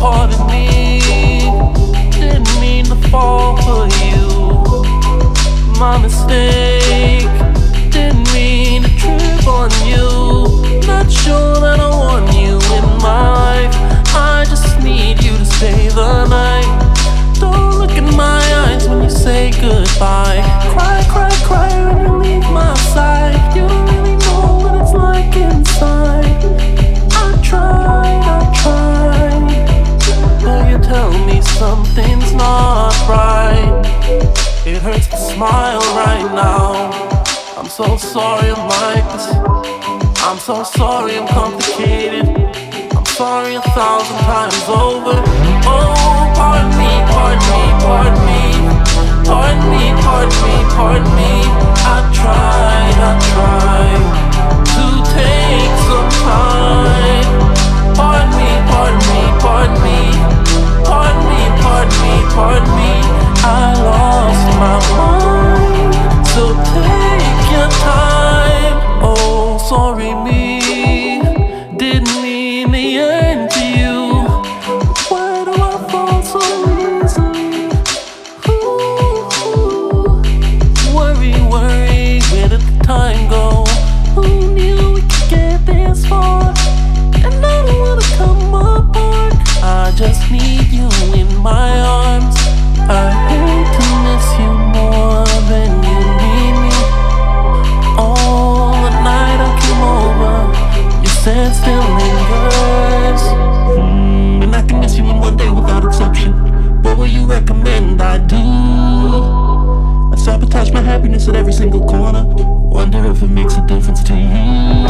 part of me didn't mean to fall. it hurts to smile right now. I'm so sorry I'm like this. I'm so sorry I'm complicated. I'm sorry a thousand times over. Oh, pardon me, pardon me, pardon me. every single corner. Wonder if it makes a difference to you.